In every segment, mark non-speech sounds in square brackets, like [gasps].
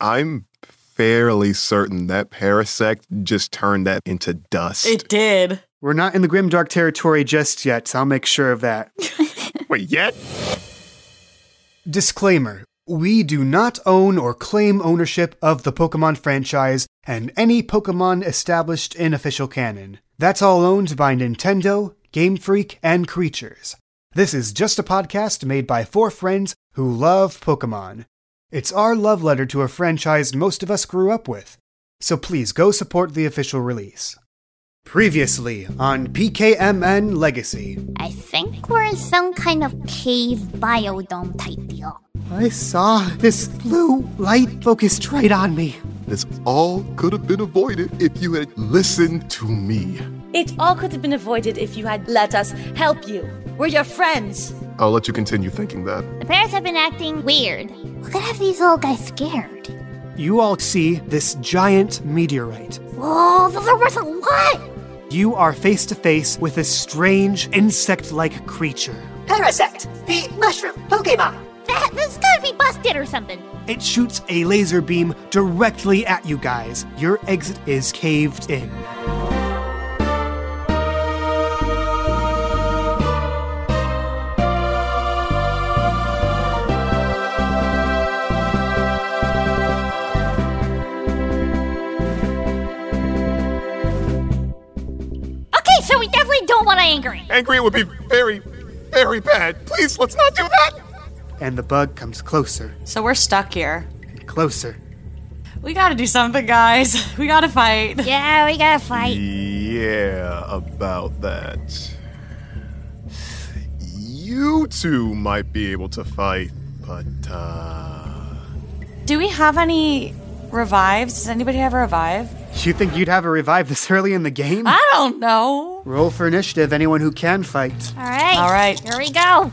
I'm fairly certain that Parasect just turned that into dust. It did. We're not in the grimdark territory just yet, so I'll make sure of that. [laughs] Wait, yet? Disclaimer We do not own or claim ownership of the Pokemon franchise and any Pokemon established in official canon. That's all owned by Nintendo, Game Freak, and Creatures. This is just a podcast made by four friends who love Pokemon. It's our love letter to a franchise most of us grew up with. So please go support the official release. Previously on PKMN Legacy. I think we're in some kind of cave biodome type deal. I saw this blue light focused right on me. This all could have been avoided if you had listened to me. It all could have been avoided if you had let us help you. We're your friends. I'll let you continue thinking that. The parents have been acting weird. We're gonna have these little guys scared. You all see this giant meteorite. Whoa, those are worth a lot! You are face to face with a strange insect like creature. Parasect, the mushroom Pokemon. That, that's gotta be busted or something. It shoots a laser beam directly at you guys. Your exit is caved in. Okay, so we definitely don't want to anger him. Angry would be very, very bad. Please, let's not do that. And the bug comes closer So we're stuck here. and closer. We gotta do something, guys. [laughs] We gotta fight. Yeah, we gotta fight. Yeah, about that. You two might be able to fight, but, uh. Do we have any revives? Does anybody have a revive? You think you'd have a revive this early in the game? I don't know. Roll for initiative, anyone who can fight. All right. All right. Here we go.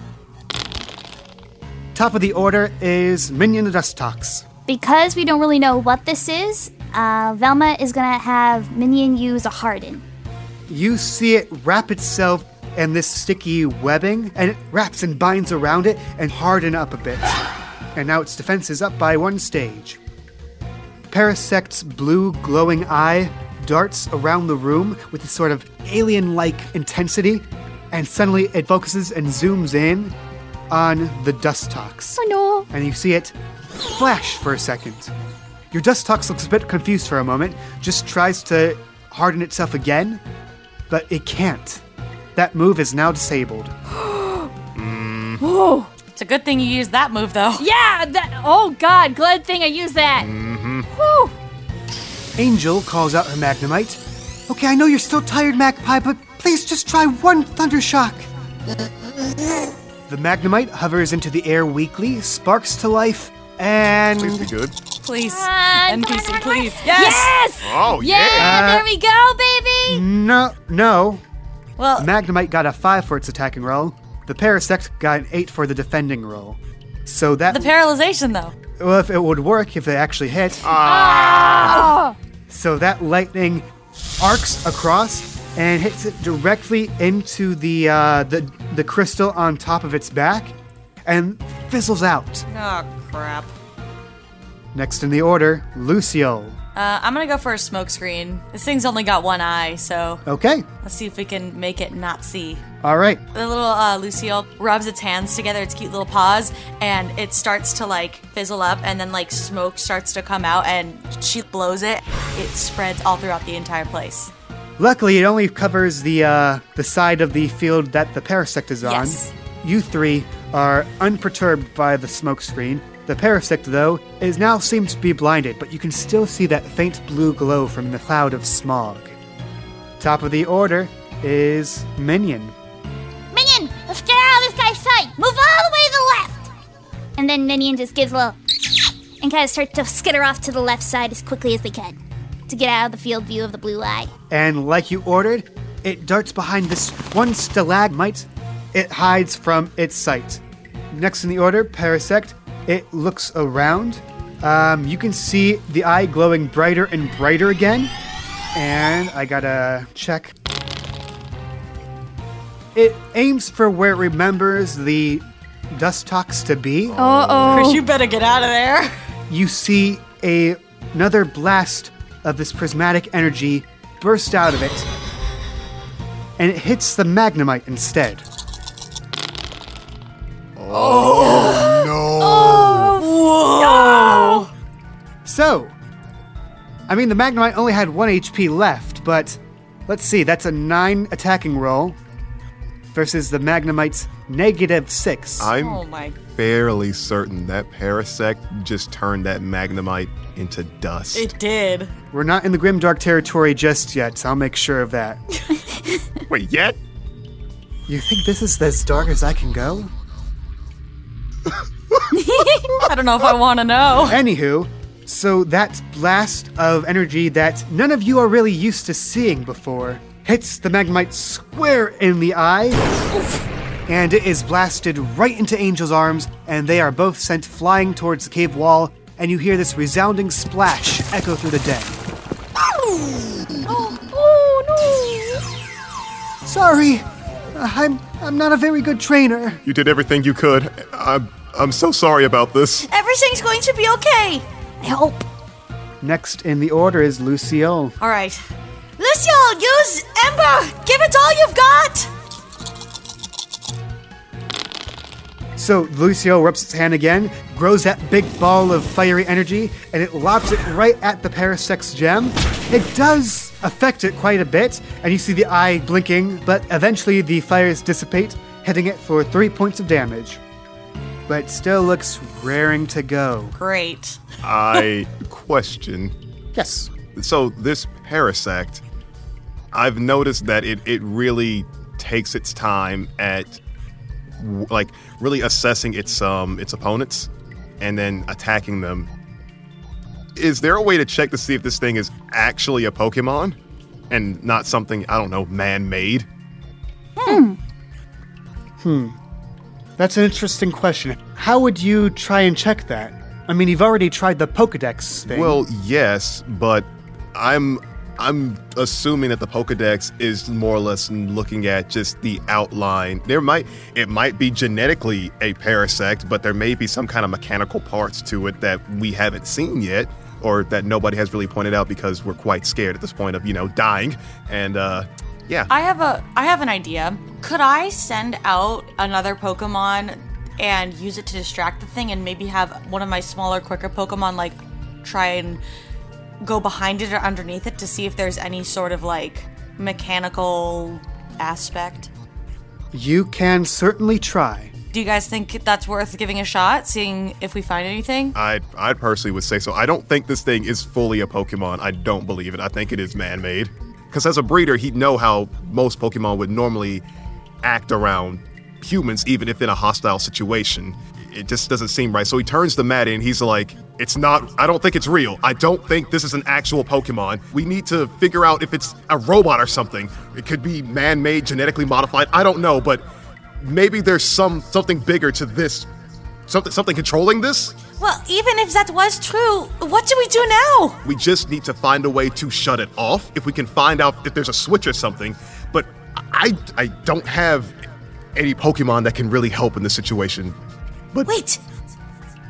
Top of the order is Minion Dust Dustox. Because we don't really know what this is, uh, Velma is gonna have Minion use a harden. You see it wrap itself in this sticky webbing, and it wraps and binds around it and harden up a bit. And now its defense is up by one stage. Parasect's blue glowing eye darts around the room with a sort of alien like intensity, and suddenly it focuses and zooms in on the Dustox. Oh no. and you see it flash for a second. Your dust Dustox looks a bit confused for a moment, just tries to harden itself again, but it can't. That move is now disabled. [gasps] Mm. It's a good thing you used that move, though. Yeah, that. Oh god, glad thing I used that. Mm-hmm. Whew. Angel calls out her Magnemite. Okay, I know you're still tired, Magpie, but please just try one Thunder Shock. [laughs] The Magnemite hovers into the air weakly, sparks to life, and. Please be good. Please. Come on, come on, NPC, on, please. Yes! Yes! Oh, Yeah, yeah. there we go, baby! No, no. Well, Magnemite got a 5 for its attacking roll. The Parasect got an 8 for the defending roll. So that. the paralyzation, though. well, if it would work if they actually hit. Oh! So that lightning arcs across and hits it directly into the uh, the the crystal on top of its back, and fizzles out. Oh, crap. Next in the order, Lucio. Uh, I'm gonna go for a smoke screen. This thing's only got one eye, so Okay, let's see if we can make it not see. all right. The little uh, Lucille rubs its hands together, its cute little paws, and it starts to like fizzle up, and then like smoke starts to come out, and she blows it. It spreads all throughout the entire place. Luckily, it only covers the uh, the side of the field that the Parasect is on. Yes. You three are unperturbed by the smoke screen. The Parasect, though, is now seems to be blinded, but you can still see that faint blue glow from the cloud of smog. Top of the order is Minion. Minion, let's get out of this guy's sight. Move all the way to the left. And then Minion just gives a little and kind of starts to skitter off to the left side as quickly as they can to get out of the field view of the blue eye. And like you ordered, it darts behind this one stalagmite. It hides from its sight. Next in the order, Parasect. It looks around. Um, you can see the eye glowing brighter and brighter again. And I gotta check. It aims for where it remembers the Dustox to be. Uh oh. Chris, you better get out of there. You see a, another blast of this prismatic energy bursts out of it, and it hits the Magnemite instead. Oh, no. Oh, so, I mean, the Magnemite only had one HP left, but let's see, that's a 9 attacking roll versus the Magnemite's negative 6. I'm Oh my. fairly certain that Parasect just turned that Magnemite into dust. It did. We're not in the Grimdark territory just yet, so I'll make sure of that. [laughs] Wait, yet? You think this is as dark as I can go? [laughs] I don't know if I want to know. Anywho, so that blast of energy that none of you are really used to seeing before hits the Magnemite square in the eye, and it is blasted right into Angel's arms, and they are both sent flying towards the cave wall, and you hear this resounding splash echo through the den. Oh, oh, sorry, I'm I'm not a very good trainer. You did everything you could. I'm I'm so sorry about this. Everything's going to be okay. I hope. Next in the order is Lucille. All right. Lucio, use Ember. Give it all you've got. So Lucio rubs its hand again, grows that big ball of fiery energy, and it lobs it right at the Parasect's gem. It does affect it quite a bit, and you see the eye blinking, but eventually the fires dissipate, hitting it for three points of damage. But it still looks raring to go. Great. I [laughs] question. Yes. So this Parasect, I've noticed that it it really takes its time at w- like really assessing its um its opponents and then attacking them. Is there a way to check to see if this thing is actually a Pokemon and not something I don't know man-made? Hmm. Hmm. That's an interesting question. How would you try and check that? I mean, you've already tried the Pokedex thing. Well, yes, but I'm I'm assuming that the Pokedex is more or less looking at just the outline. There might it might be genetically a Parasect, but there may be some kind of mechanical parts to it that we haven't seen yet, or that nobody has really pointed out because we're quite scared at this point of you know dying. And uh, yeah, I have a I have an idea. Could I send out another Pokemon and use it to distract the thing and maybe have one of my smaller, quicker Pokemon like try and go behind it or underneath it to see if there's any sort of like mechanical aspect? you can certainly try. Do you guys think that's worth giving a shot, seeing if we find anything? I I personally would say so. I don't think this thing is fully a Pokemon. I don't believe it. I think it is man-made. Because as a breeder, he'd know how most Pokemon would normally act around humans, even if in a hostile situation. It just doesn't seem right. So he turns to Maddie and he's like, "It's not. I don't think it's real. I don't think this is an actual Pokemon. We need to figure out if it's a robot or something. It could be man-made, genetically modified. I don't know, but maybe there's some something bigger to this." Something, something controlling this? Well, even if that was true, what do we do now? We just need to find a way to shut it off. If we can find out if there's a switch or something. But I I don't have any Pokemon that can really help in this situation. But Wait.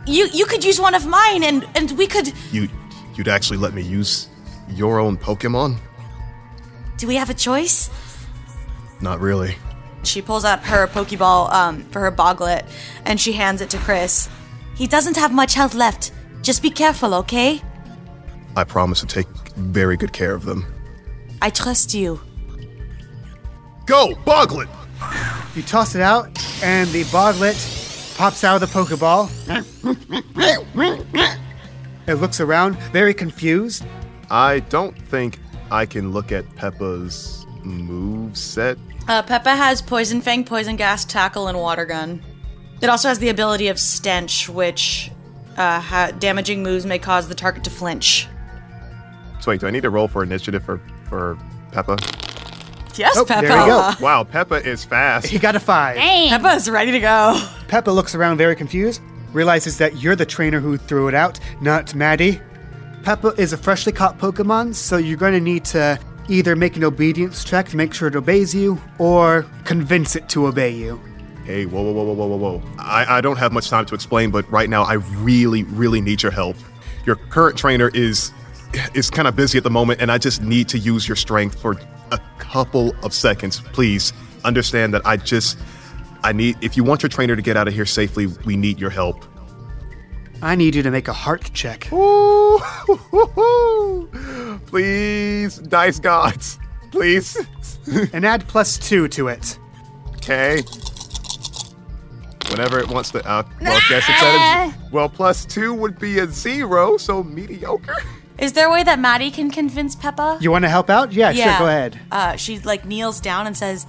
You you could use one of mine and and we could you you'd actually let me use your own Pokemon? Do we have a choice? Not really. She pulls out her Pokeball um, for her Boglet and she hands it to Chris. He doesn't have much health left. Just be careful, okay? I promise to take very good care of them. I trust you. Go, Boglet! You toss it out, and the boglet pops out of the Pokeball. it looks around, very confused. I don't think I can look at Peppa's move set. Uh, Peppa has Poison Fang, Poison Gas, Tackle, and Water Gun. It also has the ability of Stench, which uh, ha- damaging moves may cause the target to flinch. So wait, do I need to roll for initiative for for Peppa? Yes, Oh, Peppa. there you go. Wow, Peppa is fast. He got a five. Dang. Peppa is ready to go. Peppa looks around very confused, realizes that you're the trainer who threw it out, not Maddie. Peppa is a freshly caught Pokemon, so you're going to need to either make an obedience check to make sure it obeys you, or convince it to obey you. Hey, whoa, whoa, whoa, whoa, whoa, whoa, whoa. I, I don't have much time to explain, but right now I really, really need your help. your current trainer is is kind of busy at the moment, and I just need to use your strength for a couple of seconds. Please understand that I just I need if you want your trainer to get out of here safely, we need your help. I need you to make a heart check. Ooh, [laughs] please, dice gods, please. [laughs] and add plus two to it. Okay. Whenever it wants to, uh, well, guess it's at a, well, plus two would be a zero, so mediocre. [laughs] Is there a way that Maddie can convince Peppa? You want to help out? Yeah, sure, go ahead. Uh, she like kneels down and says,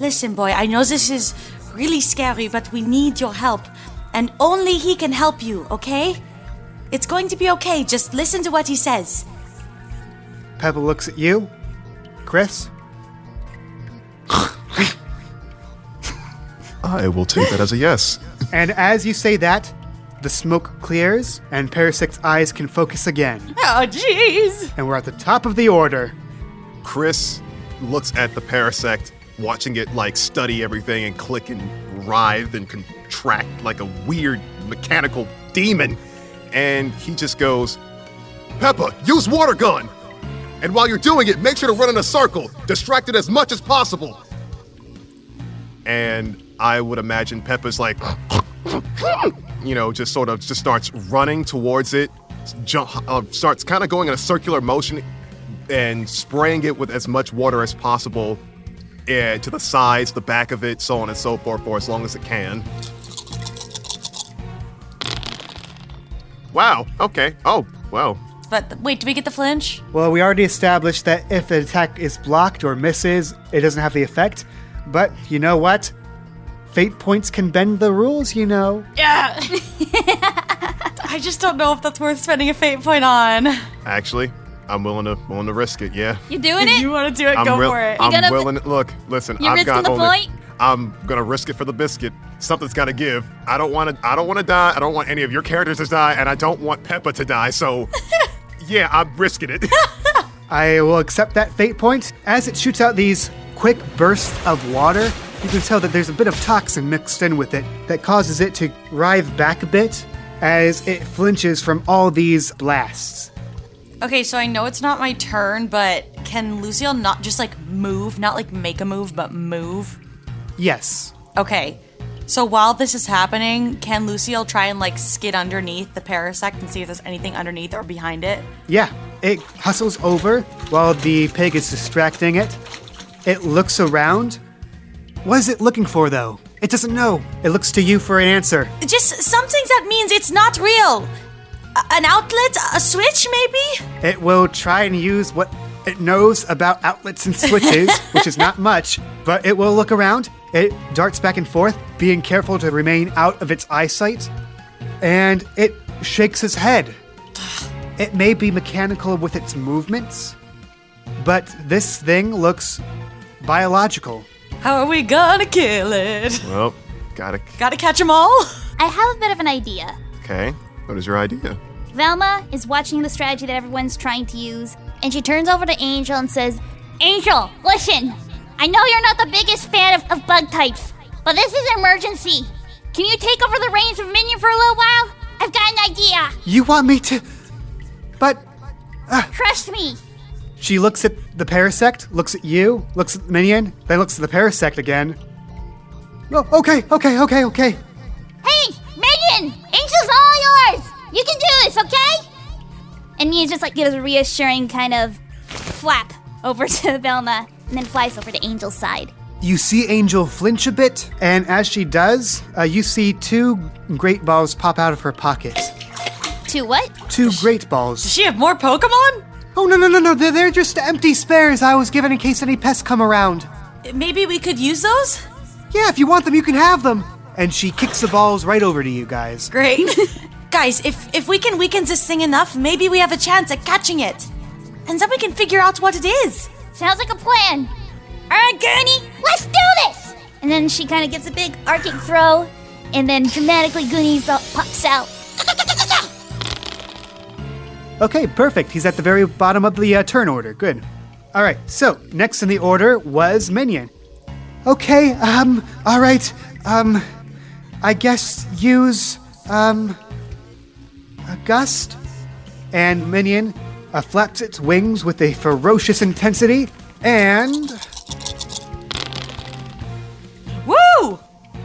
"Listen, boy, I know this is really scary, but we need your help, and only he can help you. Okay? It's going to be okay. Just listen to what he says." Peppa looks at you. Chris? [laughs] I will take that as a yes. And as you say that, the smoke clears and Parasect's eyes can focus again. Oh, jeez. And we're at the top of the order. Chris looks at the Parasect, watching it like study everything and click and writhe and contract like a weird mechanical demon. And he just goes, Peppa, use water gun! And while you're doing it, make sure to run in a circle, distract it as much as possible. And I would imagine Peppa's like, you know, just sort of just starts running towards it, jump, uh, starts kind of going in a circular motion and spraying it with as much water as possible uh, to the sides, the back of it, so on and so forth, for as long as it can. Wow. Okay. Oh, wow. But wait, do we get the flinch? Well, we already established that if the attack is blocked or misses, it doesn't have the effect. But you know what? Fate points can bend the rules, you know. Yeah. [laughs] I just don't know if that's worth spending a fate point on. Actually, I'm willing to willing to risk it. Yeah. You doing If it? you want to do it, I'm go real- for it. I'm gonna- willing. Look, listen. You're I've got the only, point. I'm gonna risk it for the biscuit. Something's got to give. I don't want to. I don't want to die. I don't want any of your characters to die, and I don't want Peppa to die. So, [laughs] yeah, I'm risking it. [laughs] I will accept that fate point. As it shoots out these quick bursts of water, you can tell that there's a bit of toxin mixed in with it that causes it to writhe back a bit as it flinches from all these blasts. Okay, so I know it's not my turn, but can Lucille not just like move, not like make a move, but move? Yes. Okay. So while this is happening, can Lucille try and like skid underneath the parasect and see if there's anything underneath or behind it? Yeah, it hustles over while the pig is distracting it. It looks around. What is it looking for, though? It doesn't know. It looks to you for an answer. Just something that means it's not real. A- an outlet, a switch, maybe? It will try and use what it knows about outlets and switches, [laughs] which is not much, but it will look around. It darts back and forth, being careful to remain out of its eyesight, and it shakes its head. It may be mechanical with its movements, but this thing looks biological. How are we gonna kill it? well, gotta. Gotta catch them all? I have a bit of an idea. Okay. What is your idea? Velma is watching the strategy that everyone's trying to use, and she turns over to Angel and says, Angel, listen, I know you're not the biggest fan of, of bug types, but this is an emergency. Can you take over the reins of Minion for a little while? I've got an idea. You want me to. But uh. Trust me. She looks at the parasect, looks at you, looks at the minion, then looks at the parasect again. Oh, okay, okay, okay, okay. Hey, Minion, Angel's all yours. You can do this, okay? And Minion just like gives a reassuring kind of flap over [laughs] to Velma and then flies over to Angel's side. You see Angel flinch a bit, and as she does, uh, you see two great balls pop out of her pocket. Two what? Two great balls. Does she have more Pokemon? Oh, no, no, no, no, they're, they're just empty spares I was given in case any pests come around. Maybe we could use those? Yeah, if you want them, you can have them. And she kicks the balls right over to you guys. Great. [laughs] Guys, if if we can weaken this thing enough, maybe we have a chance at catching it. And then we can figure out what it is. Sounds like a plan. All right, Goonie, let's do this! And then she kind of gives a big arcing throw, and then dramatically Goonies pops out. Okay, perfect. He's at the very bottom of the uh, turn order. Good. All right, so next in the order was Minion. Okay, um, all right, um, I guess use, um, a gust? and Minion uh, flaps its wings with a ferocious intensity, and Woo!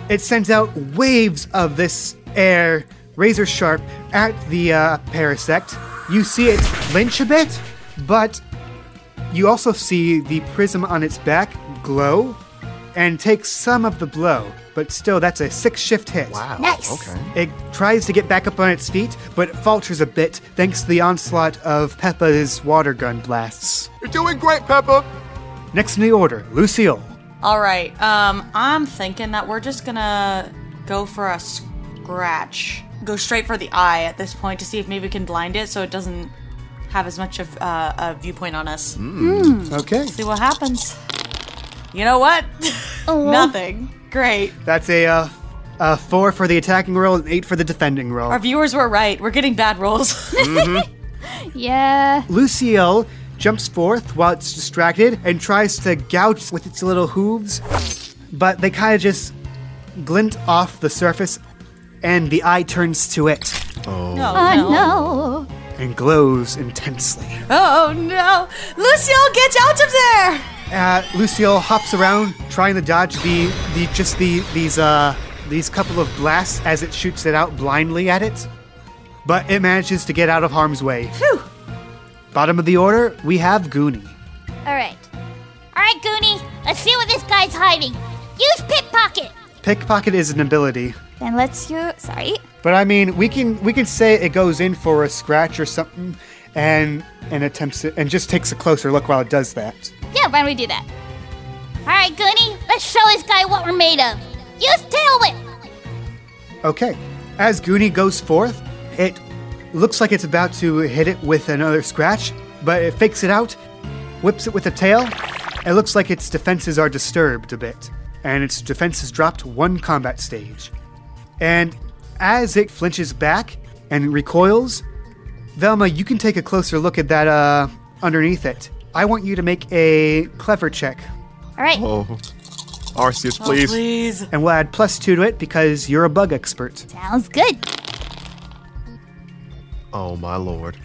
it sends out waves of this air, razor sharp, at the uh, Parasect. You see it flinch a bit, but you also see the prism on its back glow and take some of the blow. But still, that's a six shift hit. Wow. Nice. Okay. It tries to get back up on its feet, but it falters a bit thanks to the onslaught of Peppa's water gun blasts. You're doing great, Peppa. Next in the order, Lucille. All right. Um, I'm thinking that we're just gonna go for a scratch. Go straight for the eye at this point to see if maybe we can blind it so it doesn't have as much of uh, a viewpoint on us. Okay. See what happens. You know what? Nothing. Great. That's a, uh, a four for the attacking roll and eight for the defending roll. Our viewers were right. We're getting bad rolls. [laughs] Yeah. Lucille jumps forth while it's distracted and tries to gouge with its little hooves, but they kind of just glint off the surface, and the eye turns to it oh, Oh no. and glows intensely. Oh no! Lucille, get out of there! Uh, Lucille hops around, trying to dodge the, the just the these uh these couple of blasts as it shoots it out blindly at it, but it manages to get out of harm's way. Phew! Bottom of the order, we have Goonie. All right. All right, Goonie. Let's see what this guy's hiding. Use pickpocket. Pickpocket is an ability. Then let's use. Sorry. But I mean, we can we can say it goes in for a scratch or something, and and attempts it, and just takes a closer look while it does that. Yeah, why don't we do that? All right, Goonie. Let's show this guy what we're made of. Use tail whip. Okay, as Goonie goes forth, it looks like it's about to hit it with another scratch, but it fakes it out, whips it with a tail. It looks like its defenses are disturbed a bit, and its defense defenses dropped one combat stage. And as it flinches back and recoils, Velma, you can take a closer look at that uh, underneath it. I want you to make a clever check, All right. Oh. Arceus, Oh, please. please. and we'll add plus two to it because you're a bug expert. Sounds good. Oh, my lord.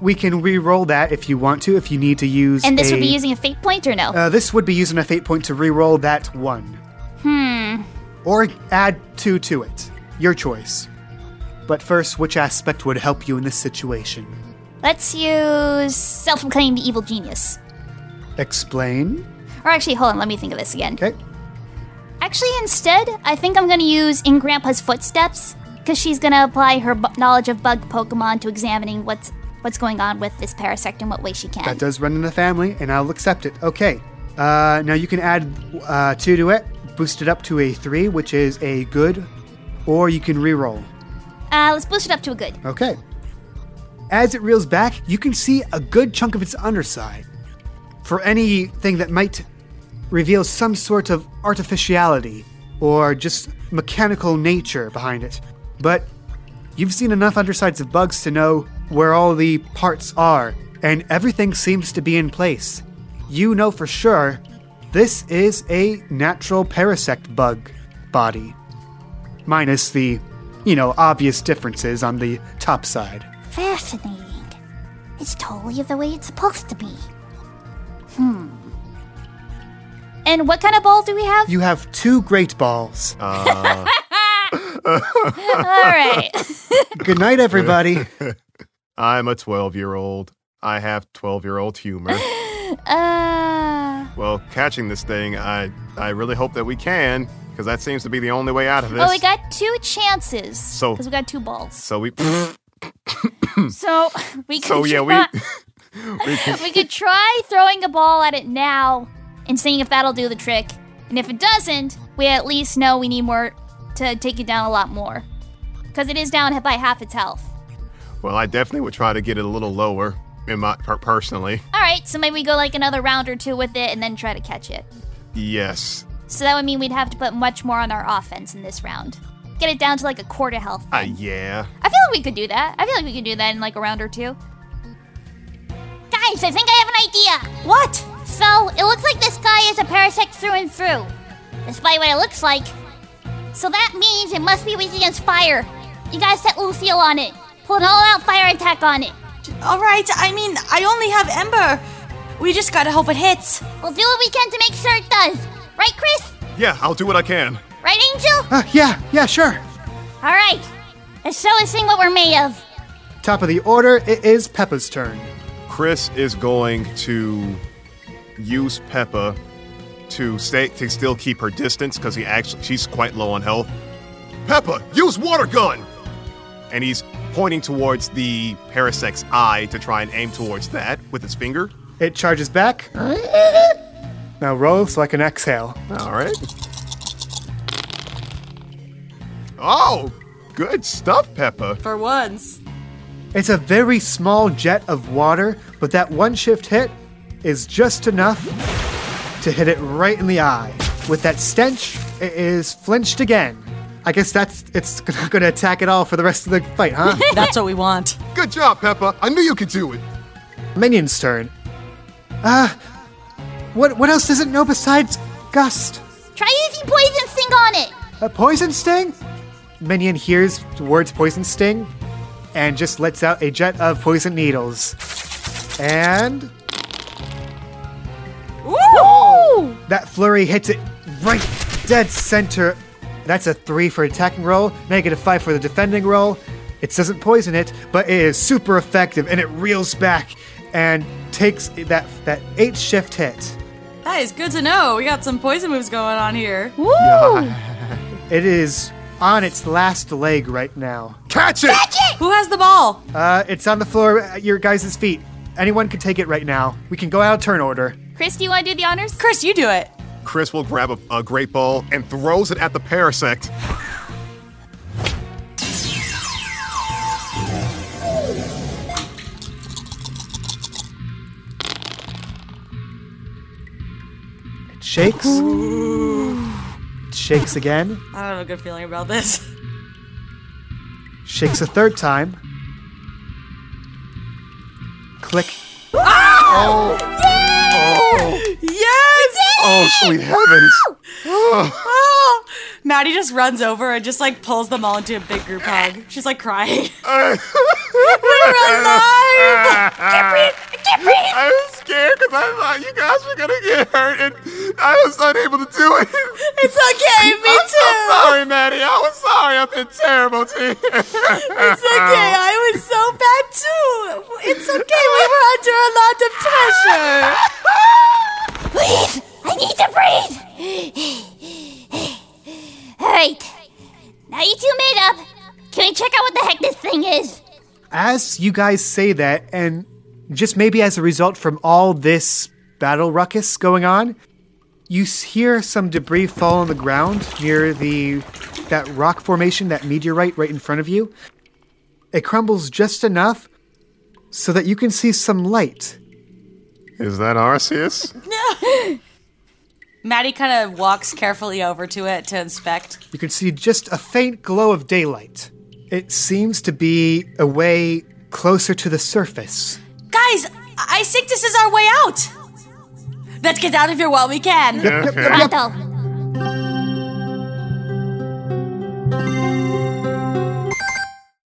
We can re-roll that if you want to, if you need to use. And this a, would be using a fate point or no? Uh, this would be using a fate point to re-roll that one. Hmm. Or add two to it. Your choice. But first, which aspect would help you in this situation? Let's use self-proclaimed evil genius. Explain. Or actually, hold on. Let me think of this again. Okay. Actually, instead, I think I'm going to use In Grandpa's Footsteps because she's going to apply her bu- knowledge of bug Pokemon to examining what's what's going on with this Parasect in what way she can. That does run in the family, and I'll accept it. Okay. Uh, now you can add uh, two to it, boost it up to a three, which is a good, or you can re-roll. Uh, let's boost it up to a good. Okay. As it reels back, you can see a good chunk of its underside. For anything that might reveal some sort of artificiality or just mechanical nature behind it. But you've seen enough undersides of bugs to know where all the parts are, and everything seems to be in place. You know for sure this is a natural parasect bug body, minus the, you know, obvious differences on the top side. Fascinating. It's totally the way it's supposed to be. Hmm. And what kind of ball do we have? You have two great balls. Uh, [laughs] All right. [laughs] Good night, everybody. [laughs] I'm a 12 year old. I have 12 year old humor. [laughs] uh. Well, catching this thing, I I really hope that we can, because that seems to be the only way out of this. Well, we got two chances. So- because we got two balls. so we [coughs] So [laughs] we could so yeah we try, [laughs] we can, we could try throwing a ball at it now and seeing if that'll do the trick. And if it doesn't, we at least know we need more to take it down a lot more. Because it is down by half its health. Well I definitely would try to get it a little lower in my per- personally. All right, so maybe we go like another round or two with it and then try to catch it. Yes. So that would mean we'd have to put much more on our offense in this round. Get it down to like a quarter health. Uh, yeah. I feel like we could do that. I feel like we could do that in like a round or two. Guys, I think I have an idea. What? So, it looks like this guy is a parasect through and through. Despite what it looks like. So that means it must be weak against fire. You gotta set Lucille on it. Pull an all-out fire attack on it. All right, I mean, I only have Ember. We just gotta hope it hits. We'll do what we can to make sure it does. Right, Chris? Yeah, I'll do what I can. Right, Angel? Uh, yeah, yeah, sure. All right. Let's show this thing what we're made of. Top of the order, it is Peppa's turn. Chris is going to use Peppa to stay to still keep her distance because he actually she's quite low on health. Peppa, use water gun! And he's pointing towards the Parasect's eye to try and aim towards that with his finger. It charges back. Now roll so I can exhale. All right. Oh, good stuff, Peppa. For once. It's a very small jet of water, but that one shift hit is just enough to hit it right in the eye. With that stench, it is flinched again. I guess that's it's [laughs] going to attack it all for the rest of the fight, huh? [laughs] That's what we want. Good job, Peppa. I knew you could do it. Minion's turn. Ah, what what else does it know besides gust? Try using poison sting on it. A poison sting? Minion hears the words poison sting and just lets out a jet of poison needles. And Woo! that flurry hits it right dead center. That's a three for attacking roll, negative five for the defending roll. It doesn't poison it, but it is super effective and it reels back and takes that that eight shift hit. That is good to know. We got some poison moves going on here. Woo! [laughs] It is on its last leg right now. Catch it! Catch it! Who has the ball? Uh, it's on the floor at your guys' feet. Anyone can take it right now. We can go out of turn order. Chris, do you want to do the honors? Chris, you do it. Chris will grab a, a great ball and throws it at the Parasect. It shakes. It shakes again. I don't have a good feeling about this. Shakes a third time. Click. Ah! Oh. Yes! Oh. Oh, sweet heavens! [laughs] Oh! Maddie just runs over and just like pulls them all into a big group hug. She's like crying. [laughs] We're alive! Can't breathe! I can't breathe! I was scared because I thought you guys were gonna get hurt, and I was unable to do it. It's okay, [laughs] me too! I'm so sorry, Maddie. I was sorry. I've been terrible to you. It's okay. I was so bad too. It's okay. We were under a lot of pressure. Please! I need to breathe! Alright. Now you two made up. Can we check out what the heck this thing is? As you guys say that, and just maybe as a result from all this battle ruckus going on, you hear some debris fall on the ground near the that rock formation, that meteorite right in front of you. It crumbles just enough so that you can see some light. Is that Arceus? [laughs] Maddie kind of walks carefully over to it to inspect. You can see just a faint glow of daylight. It seems to be a way closer to the surface. Guys, I think this is our way out. Let's get out of here while we can. Pronto.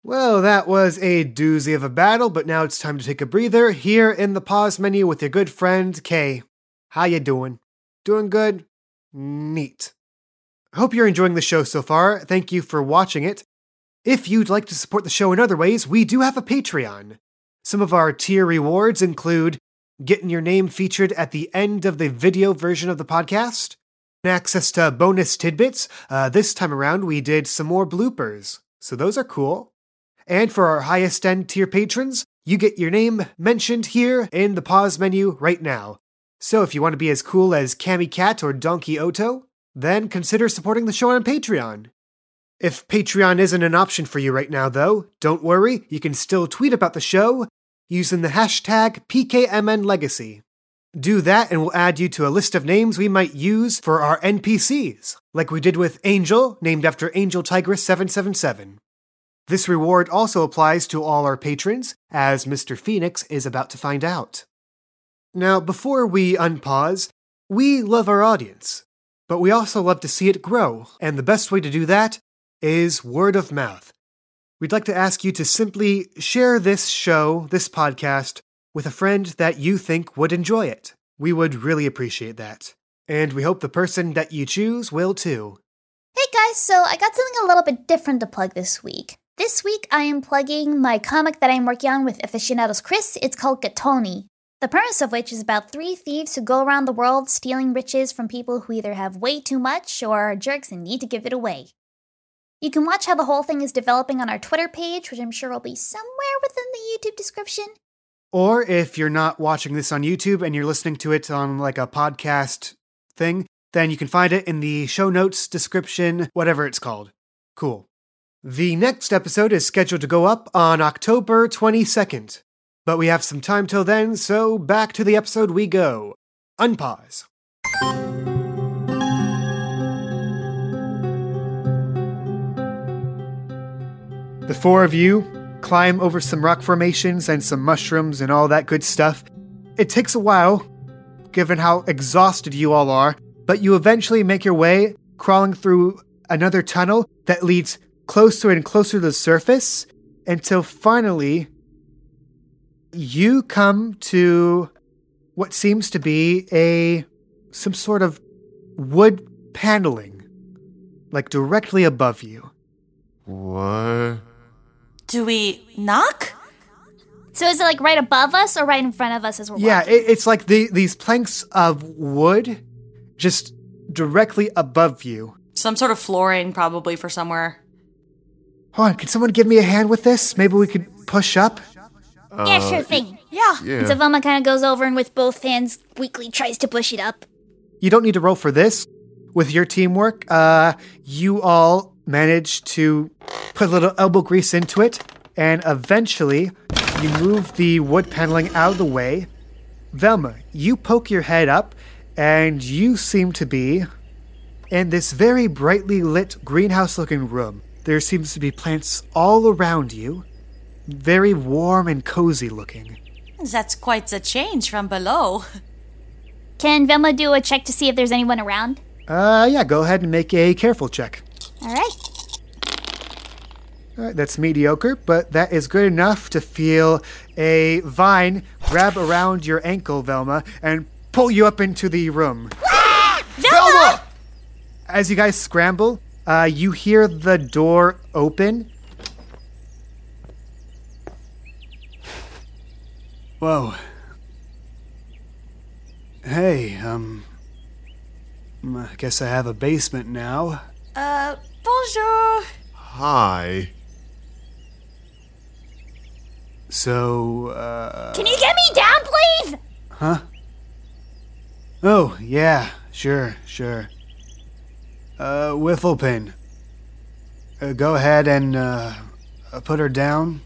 Well, that was a doozy of a battle, but now it's time to take a breather here in the pause menu with your good friend Kay. How you doing? Doing good? Neat. Hope you're enjoying the show so far. Thank you for watching it. If you'd like to support the show in other ways, we do have a Patreon. Some of our tier rewards include getting your name featured at the end of the video version of the podcast, access to bonus tidbits. Uh, this time around, we did some more bloopers, so those are cool. And for our highest end tier patrons, you get your name mentioned here in the pause menu right now. So if you want to be as cool as Cammy Cat or Donkey Oto, then consider supporting the show on Patreon. If Patreon isn't an option for you right now, though, don't worry, you can still tweet about the show using the hashtag PKMNLegacy. Do that and we'll add you to a list of names we might use for our NPCs, like we did with Angel, named after Angel Tigress 777. This reward also applies to all our patrons, as Mr. Phoenix is about to find out. Now, before we unpause, we love our audience, but we also love to see it grow, and the best way to do that is word of mouth. we'd like to ask you to simply share this show, this podcast, with a friend that you think would enjoy it. We would really appreciate that. And we hope the person that you choose will too. Hey guys, so I got something a little bit different to plug this week. This week I am plugging my comic that I'm working on with aficionados Chris. It's called Gatoni. The premise of which is about three thieves who go around the world stealing riches from people who either have way too much or are jerks and need to give it away. You can watch how the whole thing is developing on our Twitter page, which I'm sure will be somewhere within the YouTube description. Or if you're not watching this on YouTube and you're listening to it on like a podcast thing, then you can find it in the show notes, description, whatever it's called. Cool. The next episode is scheduled to go up on October 22nd. But we have some time till then, so back to the episode we go. Unpause. The four of you climb over some rock formations and some mushrooms and all that good stuff. It takes a while, given how exhausted you all are, but you eventually make your way crawling through another tunnel that leads closer and closer to the surface until finally you come to what seems to be a some sort of wood paneling like directly above you. What? Do we knock? So is it like right above us or right in front of us as we're Yeah, walking? it, it's like the, these planks of wood just directly above you. Some sort of flooring, probably for somewhere. Hold on, can someone give me a hand with this? Maybe we could push up? Yeah, sure thing. Yeah. Yeah. So Velma kind of goes over and with both hands weakly tries to push it up. You don't need to roll for this. With your teamwork, uh, you all manage to put a little elbow grease into it, and eventually you move the wood paneling out of the way. Velma, you poke your head up, and you seem to be in this very brightly lit greenhouse looking room. There seems to be plants all around you, very warm and cozy looking. That's quite a change from below. [laughs] Can Velma do a check to see if there's anyone around? Uh, yeah, go ahead and make a careful check. All right. All right, that's mediocre, but that is good enough to feel a vine grab around your ankle, Velma, and pull you up into the room. [gasps] Velma! As you guys scramble, uh, you hear the door open. Whoa. Hey, um. I guess I have a basement now. Uh, bonjour. Hi. So, uh. Can you get me down, please? Huh? Oh, yeah, sure, sure. Uh, Whifflepin. Uh, go ahead and, uh, uh, put her down.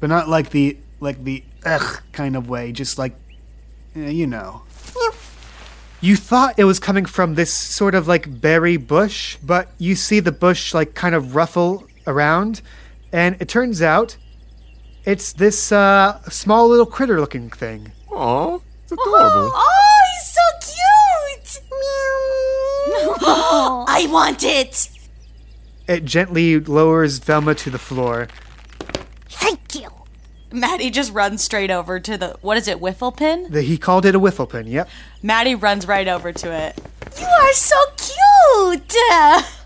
But not like the, like the, ugh kind of way, just like, uh, you know. You thought it was coming from this sort of like berry bush, but you see the bush like kind of ruffle around, and it turns out it's this, uh, small little critter looking thing. Aw, it's adorable. Oh, he's so cute! Meow. [laughs] I want it! It gently lowers Velma to the floor. Thank you. Maddie just runs straight over to the, what is it, Whifflepin? The, he called it a whifflepin, yep. Maddie runs right over to it. You are so cute! [laughs]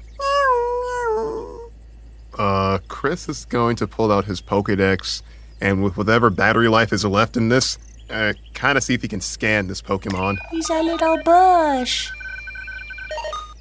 Uh, Chris is going to pull out his Pokedex, and with whatever battery life is left in this, uh, kind of see if he can scan this Pokemon. He's a little bush.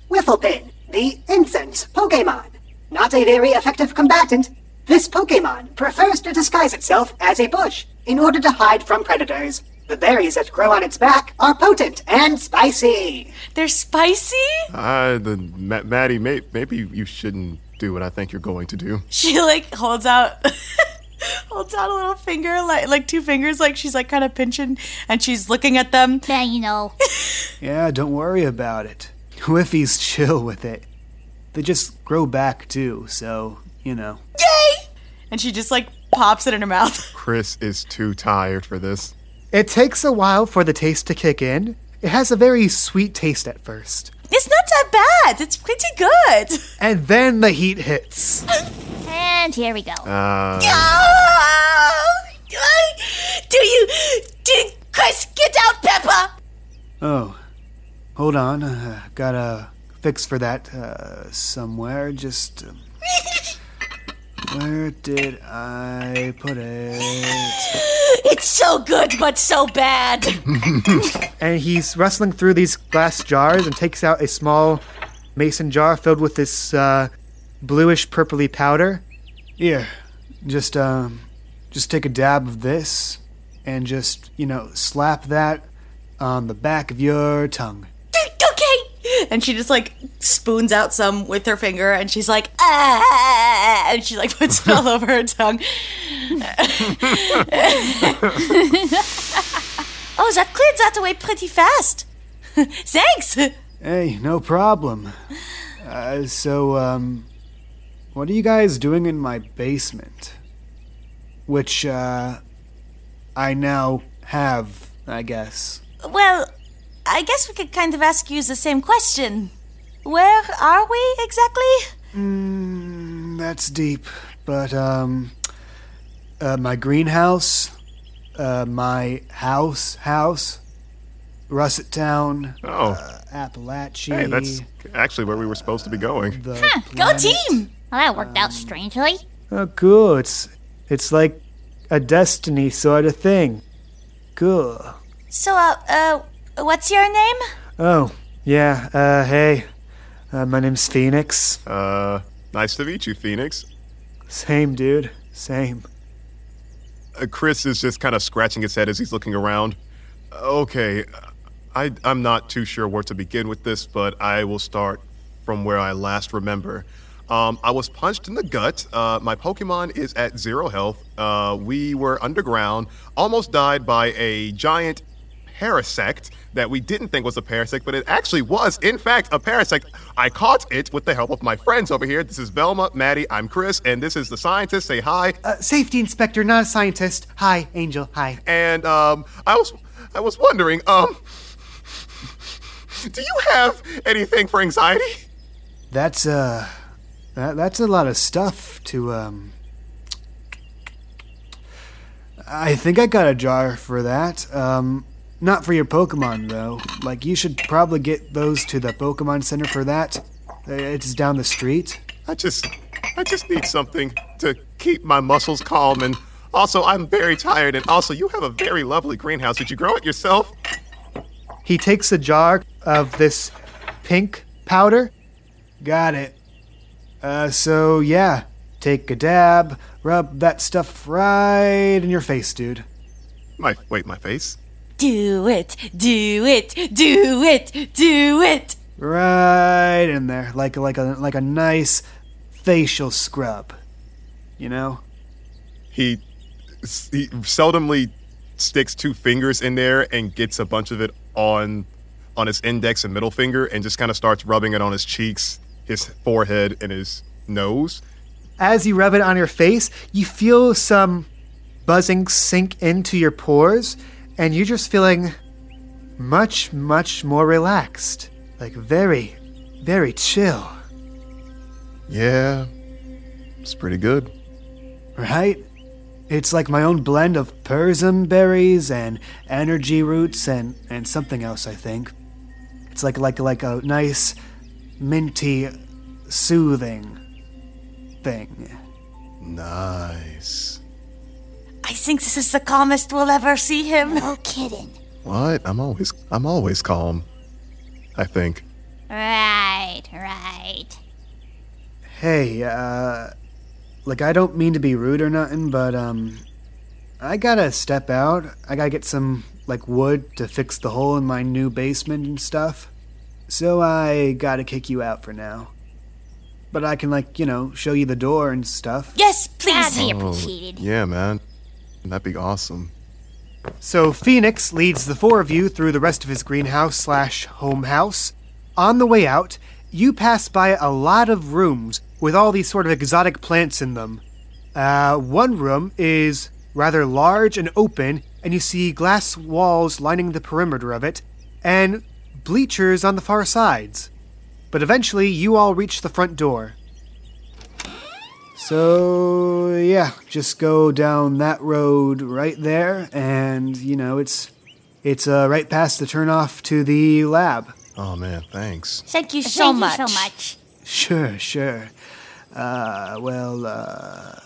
Whifflepin, the incense Pokemon. Not a very effective combatant, this Pokemon prefers to disguise itself as a bush in order to hide from predators. The berries that grow on its back are potent and spicy. They're spicy? Uh, the Ma- Maddie, may- maybe you shouldn't do what I think you're going to do. [laughs] She like holds out [laughs] holds out a little finger, like like two fingers, like she's like kind of pinching and she's looking at them. Yeah, you know. [laughs] Yeah, don't worry about it. Whiffy's chill with it. They just grow back too, so, you know. Yay! And she just like pops it in her mouth. [laughs] Chris is too tired for this. It takes a while for the taste to kick in. It has a very sweet taste at first. It's not that bad. It's pretty good. And then the heat hits. And here we go. Uh, [laughs] Do you. Do, Chris, get out, Peppa! Oh, hold on. Uh, got a fix for that uh, somewhere. Just. Um, [laughs] where did I put it? [gasps] It's so good, but so bad. [laughs] And he's rustling through these glass jars and takes out a small mason jar filled with this uh, bluish purpley powder. Here, just um, just take a dab of this, and just you know slap that on the back of your tongue. Okay. And she just like spoons out some with her finger and she's like, ah, and she like puts it all [laughs] over her tongue. [laughs] oh, that cleared that away pretty fast. [laughs] Thanks. Hey, no problem. Uh, so, um, what are you guys doing in my basement? Which, uh, I now have, I guess. Well, I guess we could kind of ask you the same question. Where are we exactly? Mm, that's deep. But, um, uh, my greenhouse, uh, my house, house, Russet Town, oh, uh, Appalachia. hey, that's actually where we were supposed to be going. the Go team! Well, that worked out strangely. Oh, cool. It's, it's like a destiny sort of thing. Cool. So, uh, uh, what's your name? Oh, yeah, uh, hey. Uh, my name's Phoenix. Uh, nice to meet you, Phoenix. Same, dude. Same. Uh, Chris is just kind of scratching his head as he's looking around. Okay, I, I'm not too sure where to begin with this, but I will start from where I last remember. Um, I was punched in the gut. Uh, my Pokemon is at zero health. Uh, we were underground, almost died by a giant parasect that we didn't think was a parasect, but it actually was, in fact, a parasect. I caught it with the help of my friends over here. This is Velma, Maddie, I'm Chris, and this is the scientist. Say hi. Uh, safety inspector, not a scientist. Hi, Angel. Hi. And um, I was I was wondering, um, do you have anything for anxiety? That's, uh, that, that's a lot of stuff to, um. I think I got a jar for that. Um, not for your Pokemon, though. Like, you should probably get those to the Pokemon Center for that. Uh, It's down the street. I just I just need something to keep my muscles calm and also I'm very tired and also you have a very lovely greenhouse. Did you grow it yourself? He takes a jar of this pink powder. Got it. Uh, so yeah, take a dab, rub that stuff right in your face, dude. My wait, my face? Do it, do it, do it, do it. Right in there, like like a like a nice facial scrub. You know? He he seldomly sticks two fingers in there and gets a bunch of it on on his index and middle finger and just kind of starts rubbing it on his cheeks, his forehead, and his nose. As you rub it on your face, you feel some buzzing sink into your pores, and you're just feeling much, much more relaxed. Like very, very chill. Yeah, it's pretty good. right? It's like my own blend of persim berries and energy roots and, and something else, I think. It's like like like a nice, minty, soothing thing. Nice. I think this is the calmest we'll ever see him. No kidding. What? I'm always I'm always calm. I think. Right, right. Hey, uh, like I don't mean to be rude or nothing, but um, I gotta step out. I gotta get some like wood to fix the hole in my new basement and stuff. So I gotta kick you out for now. But I can like you know show you the door and stuff. Yes, That'd please. be appreciated. Yeah, man. That'd be awesome. So Phoenix leads the four of you through the rest of his greenhouse slash home house. On the way out, you pass by a lot of rooms with all these sort of exotic plants in them. Uh, one room is rather large and open, and you see glass walls lining the perimeter of it, and bleachers on the far sides. But eventually, you all reach the front door. So, yeah, just go down that road right there, and, you know, it's. It's uh, right past the turnoff to the lab. Oh man, thanks. Thank you so Thank much. you so much. Sure, sure. Uh, well, uh.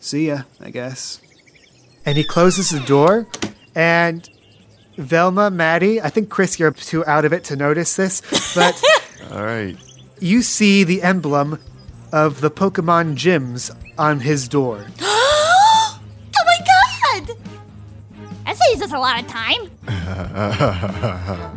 See ya, I guess. And he closes the door, and Velma, Maddie, I think Chris, you're too out of it to notice this, but [laughs] All right. you see the emblem of the Pokemon gyms on his door. [gasps] oh my god! That saves us a lot of time. [laughs]